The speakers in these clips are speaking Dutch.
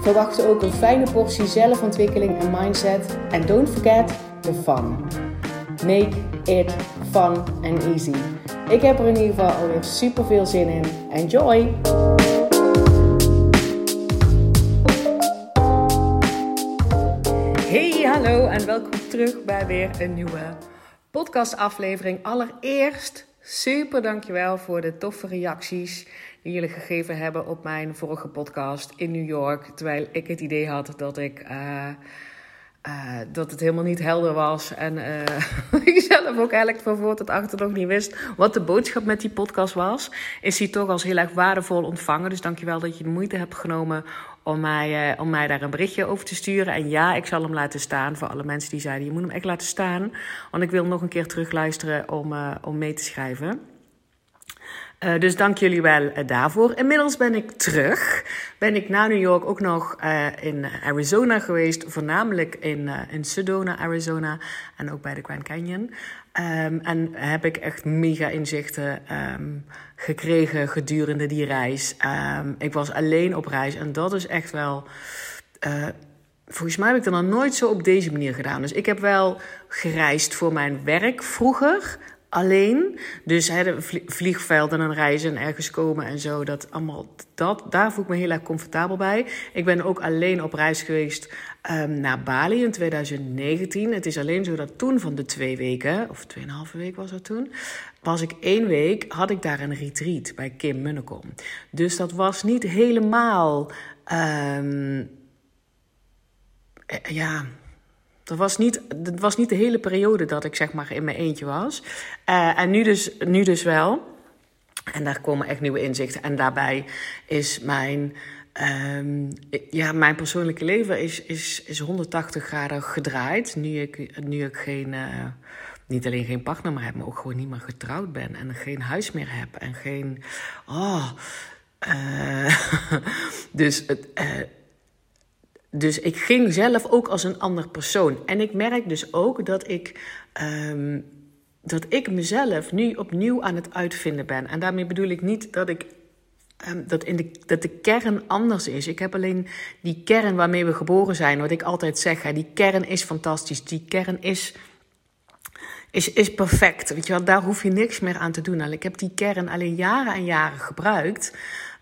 Verwacht ook een fijne portie zelfontwikkeling en mindset. En don't forget the fun. Make it fun and easy. Ik heb er in ieder geval alweer super veel zin in. Enjoy! Hey, hallo en welkom terug bij weer een nieuwe podcastaflevering. Allereerst super dankjewel voor de toffe reacties die jullie gegeven hebben op mijn vorige podcast in New York. Terwijl ik het idee had dat ik. Uh, uh, dat het helemaal niet helder was. En uh, ik zelf ook eigenlijk van voor tot achter nog niet wist wat de boodschap met die podcast was. Is die toch als heel erg waardevol ontvangen. Dus dankjewel dat je de moeite hebt genomen om mij, om mij daar een berichtje over te sturen. En ja, ik zal hem laten staan voor alle mensen die zeiden: je moet hem echt laten staan. Want ik wil nog een keer terugluisteren om, om mee te schrijven. Uh, dus dank jullie wel uh, daarvoor. Inmiddels ben ik terug. Ben ik na New York ook nog uh, in Arizona geweest. Voornamelijk in, in Sedona, Arizona. En ook bij de Grand Canyon. Um, en heb ik echt mega inzichten um, gekregen gedurende die reis. Um, ik was alleen op reis. En dat is echt wel... Volgens mij heb ik dat nog nooit zo op deze manier gedaan. Dus ik heb wel gereisd voor mijn werk vroeger alleen. Dus hè, de vliegvelden en reizen en ergens komen en zo. Dat allemaal, dat, daar voel ik me heel erg comfortabel bij. Ik ben ook alleen op reis geweest um, naar Bali in 2019. Het is alleen zo dat toen van de twee weken, of tweeënhalve week was dat toen, was ik één week, had ik daar een retreat bij Kim Munnekom. Dus dat was niet helemaal. Um, ja, dat was niet, dat was niet de hele periode dat ik zeg maar in mijn eentje was. Uh, en nu dus, nu dus wel. En daar komen echt nieuwe inzichten. En daarbij is mijn, um, ja, mijn persoonlijke leven is, is, is 180 graden gedraaid. Nu ik, nu ik geen, uh, niet alleen geen partner meer heb, maar ook gewoon niet meer getrouwd ben. En geen huis meer heb. En geen. Oh. Uh, dus het dus ik ging zelf ook als een ander persoon. En ik merk dus ook dat ik, um, dat ik mezelf nu opnieuw aan het uitvinden ben. En daarmee bedoel ik niet dat ik. Um, dat, in de, dat de kern anders is. Ik heb alleen die kern waarmee we geboren zijn. Wat ik altijd zeg, die kern is fantastisch. Die kern is, is, is perfect. Weet je wel, daar hoef je niks meer aan te doen. Ik heb die kern alleen jaren en jaren gebruikt.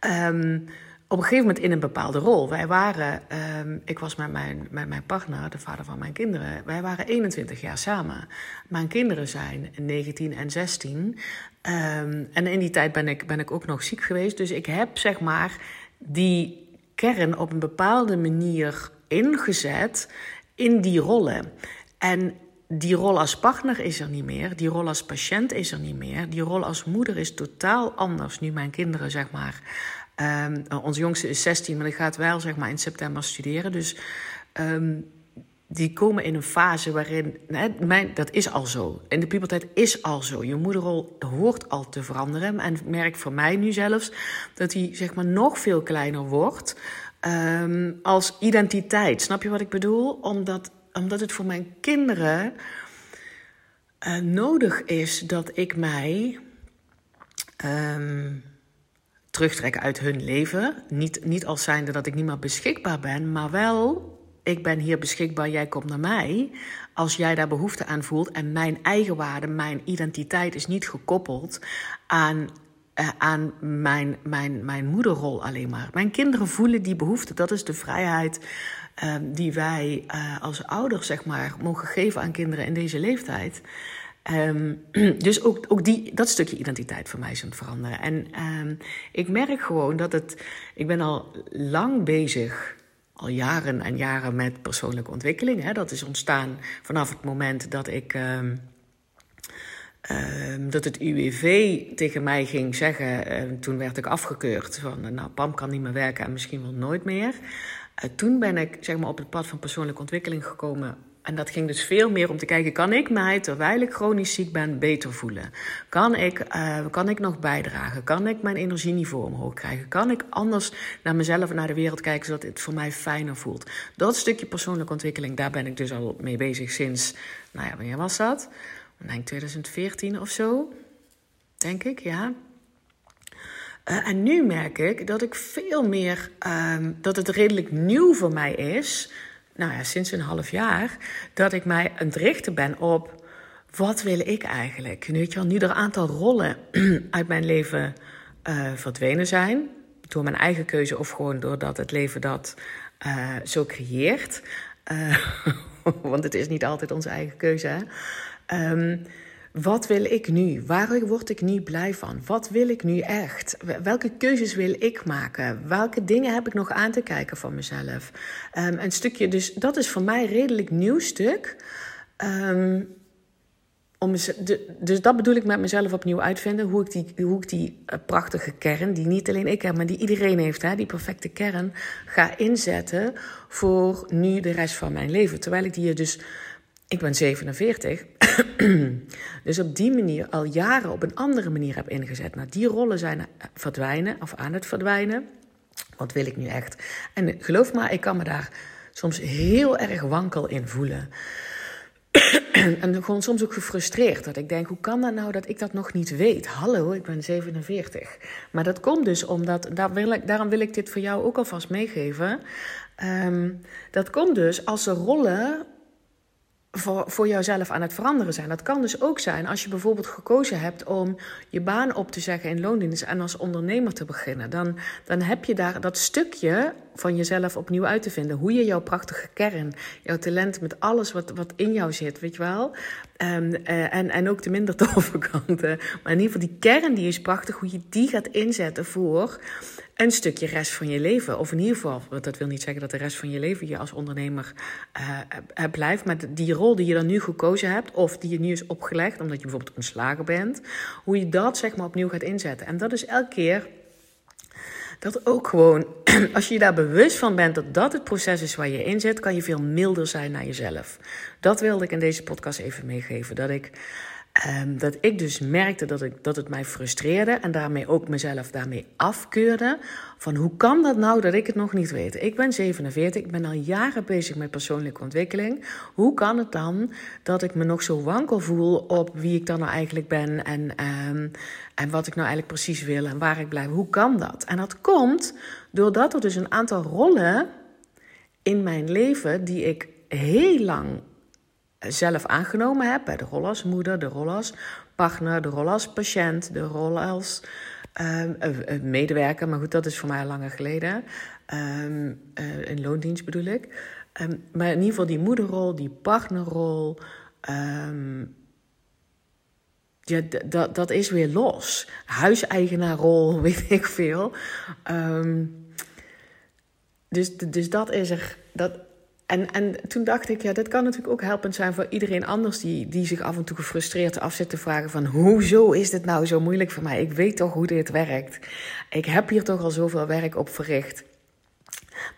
Um, op een gegeven moment in een bepaalde rol. Wij waren, um, ik was met mijn, met mijn partner, de vader van mijn kinderen, wij waren 21 jaar samen. Mijn kinderen zijn 19 en 16. Um, en in die tijd ben ik, ben ik ook nog ziek geweest. Dus ik heb zeg maar die kern op een bepaalde manier ingezet in die rollen. En die rol als partner is er niet meer. Die rol als patiënt is er niet meer. Die rol als moeder is totaal anders nu mijn kinderen, zeg maar, Um, onze jongste is 16, maar die gaat wel zeg maar, in september studeren. Dus um, die komen in een fase waarin. Mijn, dat is al zo. En de puberteit is al zo. Je moederrol hoort al te veranderen. En ik merk voor mij nu zelfs dat die zeg maar, nog veel kleiner wordt. Um, als identiteit. Snap je wat ik bedoel? Omdat, omdat het voor mijn kinderen uh, nodig is dat ik mij. Terugtrekken uit hun leven. Niet, niet als zijnde dat ik niet meer beschikbaar ben, maar wel, ik ben hier beschikbaar, jij komt naar mij. Als jij daar behoefte aan voelt en mijn eigenwaarde, mijn identiteit is niet gekoppeld aan uh, aan mijn, mijn, mijn moederrol alleen maar. Mijn kinderen voelen die behoefte. Dat is de vrijheid uh, die wij uh, als ouders, zeg maar, mogen geven aan kinderen in deze leeftijd. Um, dus ook, ook die, dat stukje identiteit voor mij is aan het veranderen. En um, ik merk gewoon dat het. Ik ben al lang bezig, al jaren en jaren met persoonlijke ontwikkeling. Hè. Dat is ontstaan vanaf het moment dat ik. Um, dat het UWV tegen mij ging zeggen. toen werd ik afgekeurd van. Nou, Pam kan niet meer werken en misschien wel nooit meer. toen ben ik zeg maar, op het pad van persoonlijke ontwikkeling gekomen en dat ging dus veel meer om te kijken: kan ik mij terwijl ik chronisch ziek ben beter voelen? Kan ik, uh, kan ik nog bijdragen? Kan ik mijn energieniveau omhoog krijgen? Kan ik anders naar mezelf en naar de wereld kijken zodat het voor mij fijner voelt? Dat stukje persoonlijke ontwikkeling, daar ben ik dus al mee bezig sinds, nou ja, wanneer was dat? Ik denk 2014 of zo, denk ik, ja. Uh, en nu merk ik dat ik veel meer, um, dat het redelijk nieuw voor mij is nou ja, sinds een half jaar, dat ik mij aan het richten ben op wat wil ik eigenlijk? Weet nu er een aantal rollen uit mijn leven uh, verdwenen zijn, door mijn eigen keuze of gewoon doordat het leven dat uh, zo creëert. Uh, want het is niet altijd onze eigen keuze. Hè? Um, wat wil ik nu? Waar word ik nu blij van? Wat wil ik nu echt? Welke keuzes wil ik maken? Welke dingen heb ik nog aan te kijken van mezelf? Um, een stukje, dus dat is voor mij een redelijk nieuw stuk. Um, om, dus dat bedoel ik met mezelf opnieuw uitvinden. Hoe ik die, hoe ik die eh, prachtige kern, die niet alleen ik heb, maar die iedereen heeft, hè, die perfecte kern, ga inzetten voor nu de rest van mijn leven. Terwijl ik die dus ik ben 47. dus op die manier al jaren op een andere manier heb ingezet. Nou, die rollen zijn verdwijnen of aan het verdwijnen. Wat wil ik nu echt? En geloof me, ik kan me daar soms heel erg wankel in voelen. en gewoon soms ook gefrustreerd. Dat ik denk, hoe kan dat nou dat ik dat nog niet weet? Hallo, ik ben 47. Maar dat komt dus omdat, daar wil ik, daarom wil ik dit voor jou ook alvast meegeven. Um, dat komt dus als er rollen voor, voor jouzelf aan het veranderen zijn. Dat kan dus ook zijn als je bijvoorbeeld gekozen hebt om je baan op te zeggen in loondienst en als ondernemer te beginnen. Dan, dan heb je daar dat stukje van jezelf opnieuw uit te vinden. Hoe je jouw prachtige kern, jouw talent met alles wat, wat in jou zit, weet je wel. Um, uh, en, en ook de minder toffe kanten. Maar in ieder geval die kern die is prachtig, hoe je die gaat inzetten voor een stukje rest van je leven. Of in ieder geval, want dat wil niet zeggen dat de rest van je leven je als ondernemer uh, blijft. Maar die rol die je dan nu gekozen hebt, of die je nu is opgelegd, omdat je bijvoorbeeld ontslagen bent, hoe je dat zeg maar opnieuw gaat inzetten. En dat is elke keer dat ook gewoon, als je je daar bewust van bent dat dat het proces is waar je in zit, kan je veel milder zijn naar jezelf. Dat wilde ik in deze podcast even meegeven. Dat ik Um, dat ik dus merkte dat, ik, dat het mij frustreerde en daarmee ook mezelf daarmee afkeurde. Van hoe kan dat nou dat ik het nog niet weet? Ik ben 47, ik ben al jaren bezig met persoonlijke ontwikkeling. Hoe kan het dan dat ik me nog zo wankel voel op wie ik dan nou eigenlijk ben en, um, en wat ik nou eigenlijk precies wil en waar ik blijf? Hoe kan dat? En dat komt doordat er dus een aantal rollen in mijn leven die ik heel lang zelf aangenomen heb. Bij de rol als moeder, de rol als partner, de rol als patiënt, de rol als um, medewerker. Maar goed, dat is voor mij al langer geleden. Um, uh, in loondienst bedoel ik. Um, maar in ieder geval die moederrol, die partnerrol. ja, dat, dat is weer los. Huiseigenaarrol, weet ik veel. dus, dus dat is er. Dat, en, en toen dacht ik, ja, dat kan natuurlijk ook helpend zijn voor iedereen anders die, die zich af en toe gefrustreerd af zit te vragen van hoezo is dit nou zo moeilijk voor mij? Ik weet toch hoe dit werkt. Ik heb hier toch al zoveel werk op verricht.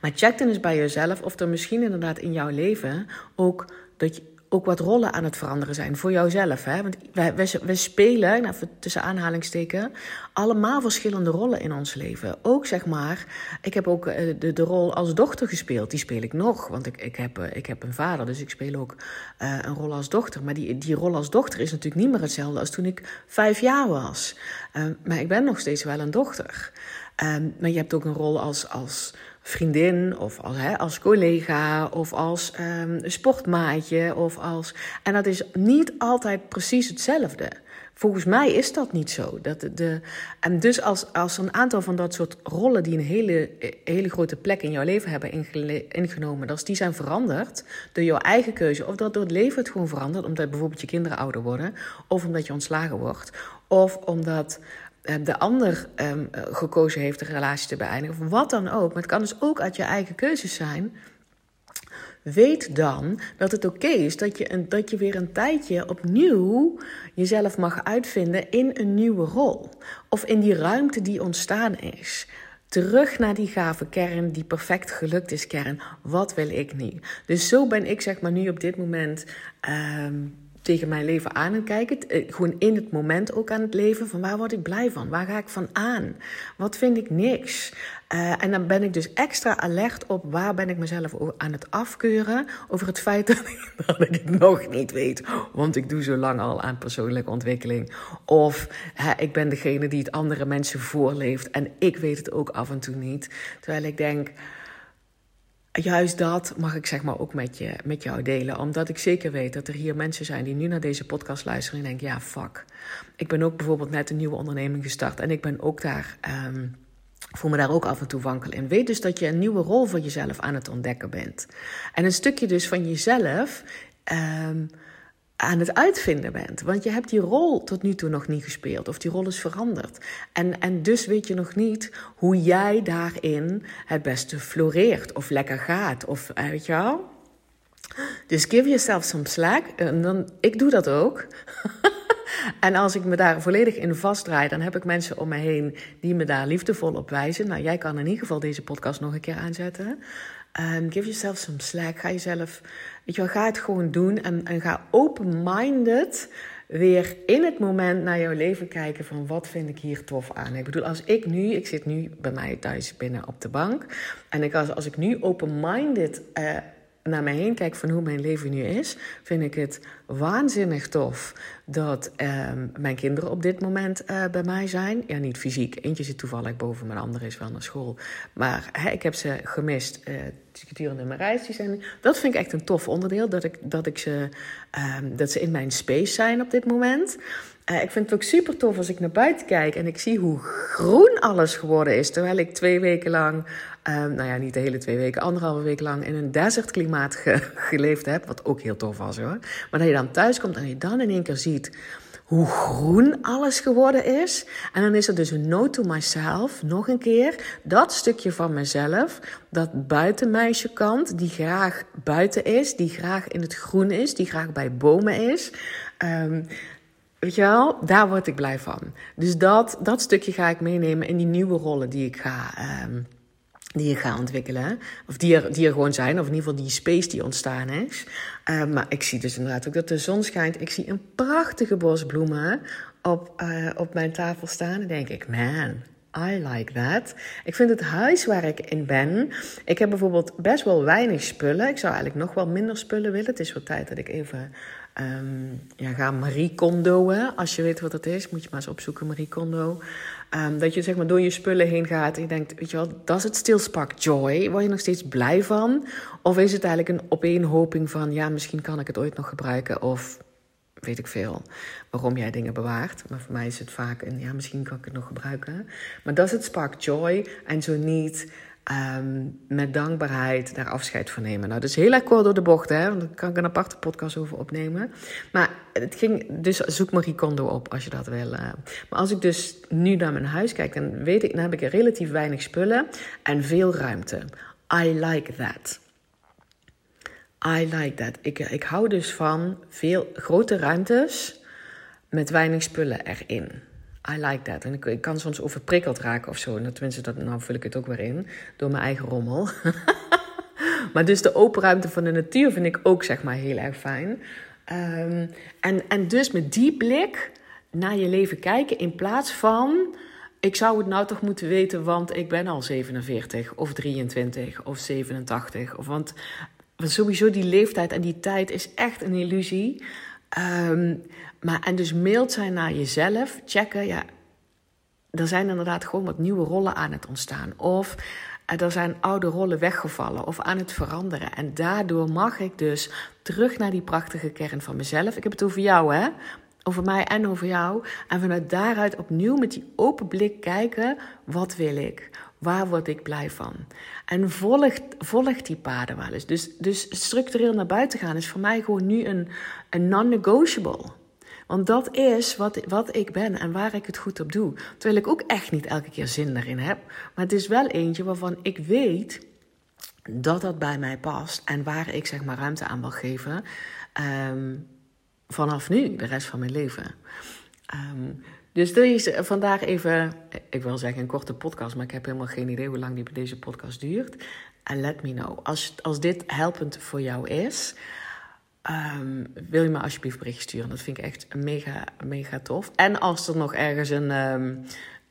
Maar check dan eens bij jezelf of er misschien inderdaad in jouw leven ook dat je ook wat rollen aan het veranderen zijn voor jouzelf. Hè? Want wij, spelen, nou, tussen aanhalingsteken, allemaal verschillende rollen in ons leven. Ook zeg maar, ik heb ook eh, de, de rol als dochter gespeeld. Die speel ik nog, want ik, ik, heb, eh, ik heb een vader, dus ik speel ook uh, een rol als dochter. Maar die, die rol als dochter is natuurlijk niet meer hetzelfde als toen ik vijf jaar was. Maar ik ben nog steeds wel een dochter. Um, maar je hebt ook een rol als, als vriendin of als, als collega of als um, sportmaatje. Of als... En dat is niet altijd precies hetzelfde. Volgens mij is dat niet zo. Dat de, en dus als, als een aantal van dat soort rollen die een hele, hele grote plek in jouw leven hebben ingenomen, als die zijn veranderd door jouw eigen keuze, of dat door het leven het gewoon verandert, omdat bijvoorbeeld je kinderen ouder worden, of omdat je ontslagen wordt, of omdat Ehm, de ander um, gekozen heeft de relatie te beëindigen, of wat dan ook. Maar het kan dus ook uit je eigen keuzes zijn. Weet dan dat het oké is dat je, een, dat je weer een tijdje opnieuw jezelf mag uitvinden in een nieuwe rol. Of in die ruimte die ontstaan is. terug naar die gave kern, die perfect gelukt is kern. Wat wil ik nu? Dus zo ben ik zeg maar nu op dit moment ehm, tegen mijn leven aan het kijken. Eh, gewoon in het moment ook aan het leven. Van waar word ik blij van? Waar ga ik van aan? Wat vind ik niks? Uh, en dan ben ik dus extra alert op waar ben ik mezelf aan het afkeuren. Over het feit dat ik, het nog niet weet. Want ik doe zo lang al aan persoonlijke ontwikkeling. Of ik ben degene die het andere mensen voorleeft. En ik weet het ook af en toe niet. Terwijl ik denk juist dat mag ik zeg maar ook met, je, met jou delen. Omdat ik zeker weet dat er hier mensen zijn die nu naar deze podcast luisteren en denken: ja, fuck. Ik ben ook bijvoorbeeld net een nieuwe onderneming gestart en ik ben ook daar. Um, voel me daar ook af en toe wankel in. Weet dus dat je een nieuwe rol voor jezelf aan het ontdekken bent. En een stukje dus van jezelf. Um, aan het uitvinden bent. Want je hebt die rol tot nu toe nog niet gespeeld of die rol is veranderd. En, en dus weet je nog niet hoe jij daarin het beste floreert of lekker gaat. Of eh, weet je wel? Dus give yourself some slack. En dan, ik doe dat ook. en als ik me daar volledig in vastdraai, dan heb ik mensen om me heen die me daar liefdevol op wijzen. Nou, jij kan in ieder geval deze podcast nog een keer aanzetten. Um, give yourself some slack. Ga jezelf, weet je wel, ga het gewoon doen en, en ga open-minded weer in het moment naar jouw leven kijken van wat vind ik hier tof aan. Ik bedoel, als ik nu, ik zit nu bij mij thuis binnen op de bank en ik, als, als ik nu open-minded uh, naar mij heen kijk van hoe mijn leven nu is, vind ik het waanzinnig tof dat um, mijn kinderen op dit moment uh, bij mij zijn. Ja, niet fysiek. Eentje zit toevallig boven, mijn andere is wel naar school. Maar ik heb ze gemist uh, gedurende mijn reis. Die zijn, dat vind ik echt een tof onderdeel, dat, ik, dat, ik ze, um, dat ze in mijn space zijn op dit moment. Uh, ik vind het ook super tof als ik naar buiten kijk en ik zie hoe groen alles geworden is. Terwijl ik twee weken lang, um, nou ja, niet de hele twee weken, anderhalve week lang in een desertklimaat ge geleefd heb. Wat ook heel tof was hoor. Maar dat je dan thuis komt en je dan in één keer ziet hoe groen alles geworden is. En dan is er dus een note to myself, nog een keer, dat stukje van mezelf, dat buitenmeisjekant, die graag buiten is, die graag in het groen is, die graag bij bomen is. Um, Weet daar word ik blij van. Dus dat, dat stukje ga ik meenemen in die nieuwe rollen die ik ga, um, die ik ga ontwikkelen. Of die er, die er gewoon zijn, of in ieder geval die space die ontstaan is. Uh, maar ik zie dus inderdaad ook dat de zon schijnt. Ik zie een prachtige bos bloemen op, uh, op mijn tafel staan. En denk ik, man, I like that. Ik vind het huis waar ik in ben. Ik heb bijvoorbeeld best wel weinig spullen. Ik zou eigenlijk nog wel minder spullen willen. Het is wel tijd dat ik even Um, ja, ga Marie Kondoen. Als je weet wat dat is, moet je maar eens opzoeken, Marie Kondo. Um, dat je zeg maar door je spullen heen gaat en je denkt, weet je wel, does het still spark joy? Word je nog steeds blij van? Of is het eigenlijk een opeenhoping van, ja, misschien kan ik het ooit nog gebruiken of weet ik veel waarom jij dingen bewaart. Maar voor mij is het vaak een, ja, misschien kan ik het nog gebruiken. Maar does it spark joy? En zo niet, Um, met dankbaarheid daar afscheid van nemen. Nou, dat is heel erg kort door de bocht, hè? Want daar kan ik een aparte podcast over opnemen. Maar het ging, dus zoek Marie Kondo op als je dat wil. Uh. Maar als ik dus nu naar mijn huis kijk, dan weet ik, dan heb ik relatief weinig spullen en veel ruimte. I like that. I like that. Ik, ik hou dus van veel grote ruimtes met weinig spullen erin. I like that. En ik, kan soms overprikkeld raken of zo. En tenminste, dat, nou vul ik het ook weer in. Door mijn eigen rommel. maar dus de open ruimte van de natuur vind ik ook zeg maar heel erg fijn. Um, en, en dus met die blik naar je leven kijken in plaats van... Ik zou het nou toch moeten weten, want ik ben al 47 of 23 of 87. Of, want sowieso die leeftijd en die tijd is echt een illusie. Um, maar, en dus mailt zijn naar jezelf, checken, ja, er zijn inderdaad gewoon wat nieuwe rollen aan het ontstaan. Of eh, er zijn oude rollen weggevallen of aan het veranderen. En daardoor mag ik dus terug naar die prachtige kern van mezelf. Ik heb het over jou, hè? Over mij en over jou. En vanuit daaruit opnieuw met die open blik kijken: wat wil ik? Waar word ik blij van? En volg, volg die paden wel eens. Dus, dus structureel naar buiten gaan is voor mij gewoon nu een, een non-negotiable. Want dat is wat, wat ik ben en waar ik het goed op doe. Terwijl ik ook echt niet elke keer zin daarin heb. Maar het is wel eentje waarvan ik weet dat dat bij mij past. En waar ik zeg maar ruimte aan wil geven. Um, vanaf nu, de rest van mijn leven. Um, Dus deze vandaag even, ik wil zeggen een korte podcast, maar ik heb helemaal geen idee hoe lang die deze podcast duurt. En let me know. Als, als dit helpend voor jou is, um, wil je me alsjeblieft bericht sturen. Dat vind ik echt mega, mega tof. En als er nog ergens een. Um,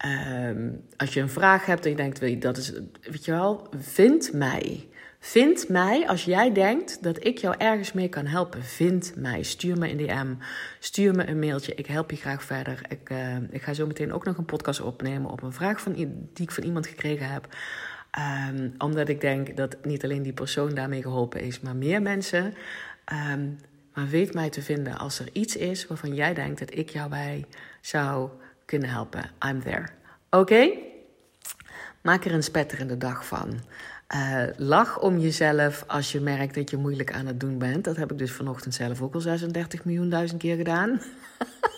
um, als je een vraag hebt en je denkt, dat is, weet je wel, vind mij. Vind mij als jij denkt dat ik jou ergens mee kan helpen. Vind mij. Stuur me een DM. Stuur me een mailtje. Ik help je graag verder. Ik, uh, ik ga zo meteen ook nog een podcast opnemen op een vraag van, die ik van iemand gekregen heb. Um, omdat ik denk dat niet alleen die persoon daarmee geholpen is, maar meer mensen. Um, maar weet mij te vinden als er iets is waarvan jij denkt dat ik jou bij zou kunnen helpen. I'm there. Oké? Maak er een spetterende dag van. Uh, lach om jezelf als je merkt dat je moeilijk aan het doen bent. Dat heb ik dus vanochtend zelf ook al 36 miljoen duizend keer gedaan.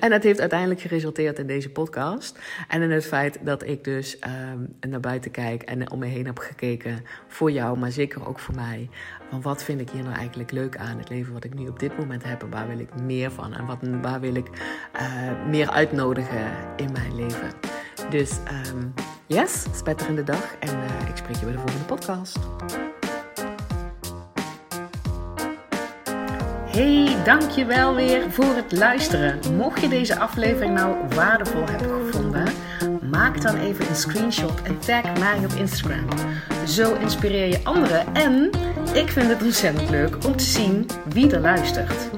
en dat heeft uiteindelijk geresulteerd in deze podcast. En in het feit dat ik dus um, naar buiten kijk en om me heen heb gekeken voor jou, maar zeker ook voor mij. Van wat vind ik hier nou eigenlijk leuk aan het leven wat ik nu op dit moment heb en waar wil ik meer van en wat, waar wil ik uh, meer uitnodigen in mijn leven. Dus um, yes, spetterende dag en uh, ik spreek je bij de volgende podcast. Hey, dankjewel weer voor het luisteren. Mocht je deze aflevering nou waardevol hebben gevonden, maak dan even een screenshot en tag mij op Instagram. Zo inspireer je anderen en ik vind het ontzettend leuk om te zien wie er luistert.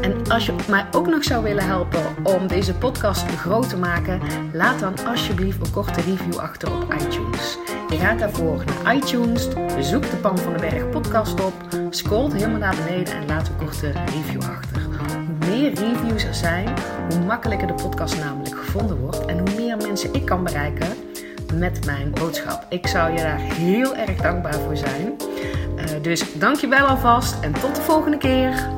En als je mij ook nog zou willen helpen om deze podcast groot te maken, laat dan alsjeblieft een korte review achter op iTunes. Je gaat daarvoor naar iTunes, zoek de Pan van de Berg podcast op, scrolt helemaal naar beneden en laat een korte review achter. Hoe meer reviews er zijn, hoe makkelijker de podcast namelijk gevonden wordt en hoe meer mensen ik kan bereiken met mijn boodschap. Ik zou je daar heel erg dankbaar voor zijn. Uh, dus dankjewel alvast en tot de volgende keer.